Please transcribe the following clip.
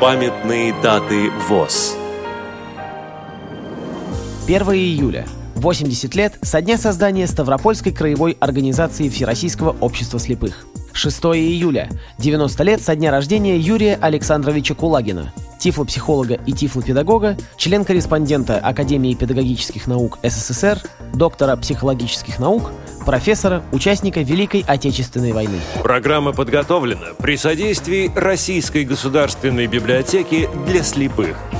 Памятные даты ВОЗ 1 июля. 80 лет со дня создания Ставропольской краевой организации Всероссийского общества слепых. 6 июля. 90 лет со дня рождения Юрия Александровича Кулагина, тифлопсихолога и тифлопедагога, член-корреспондента Академии педагогических наук СССР, доктора психологических наук, профессора, участника Великой Отечественной войны. Программа подготовлена при содействии Российской государственной библиотеки для слепых –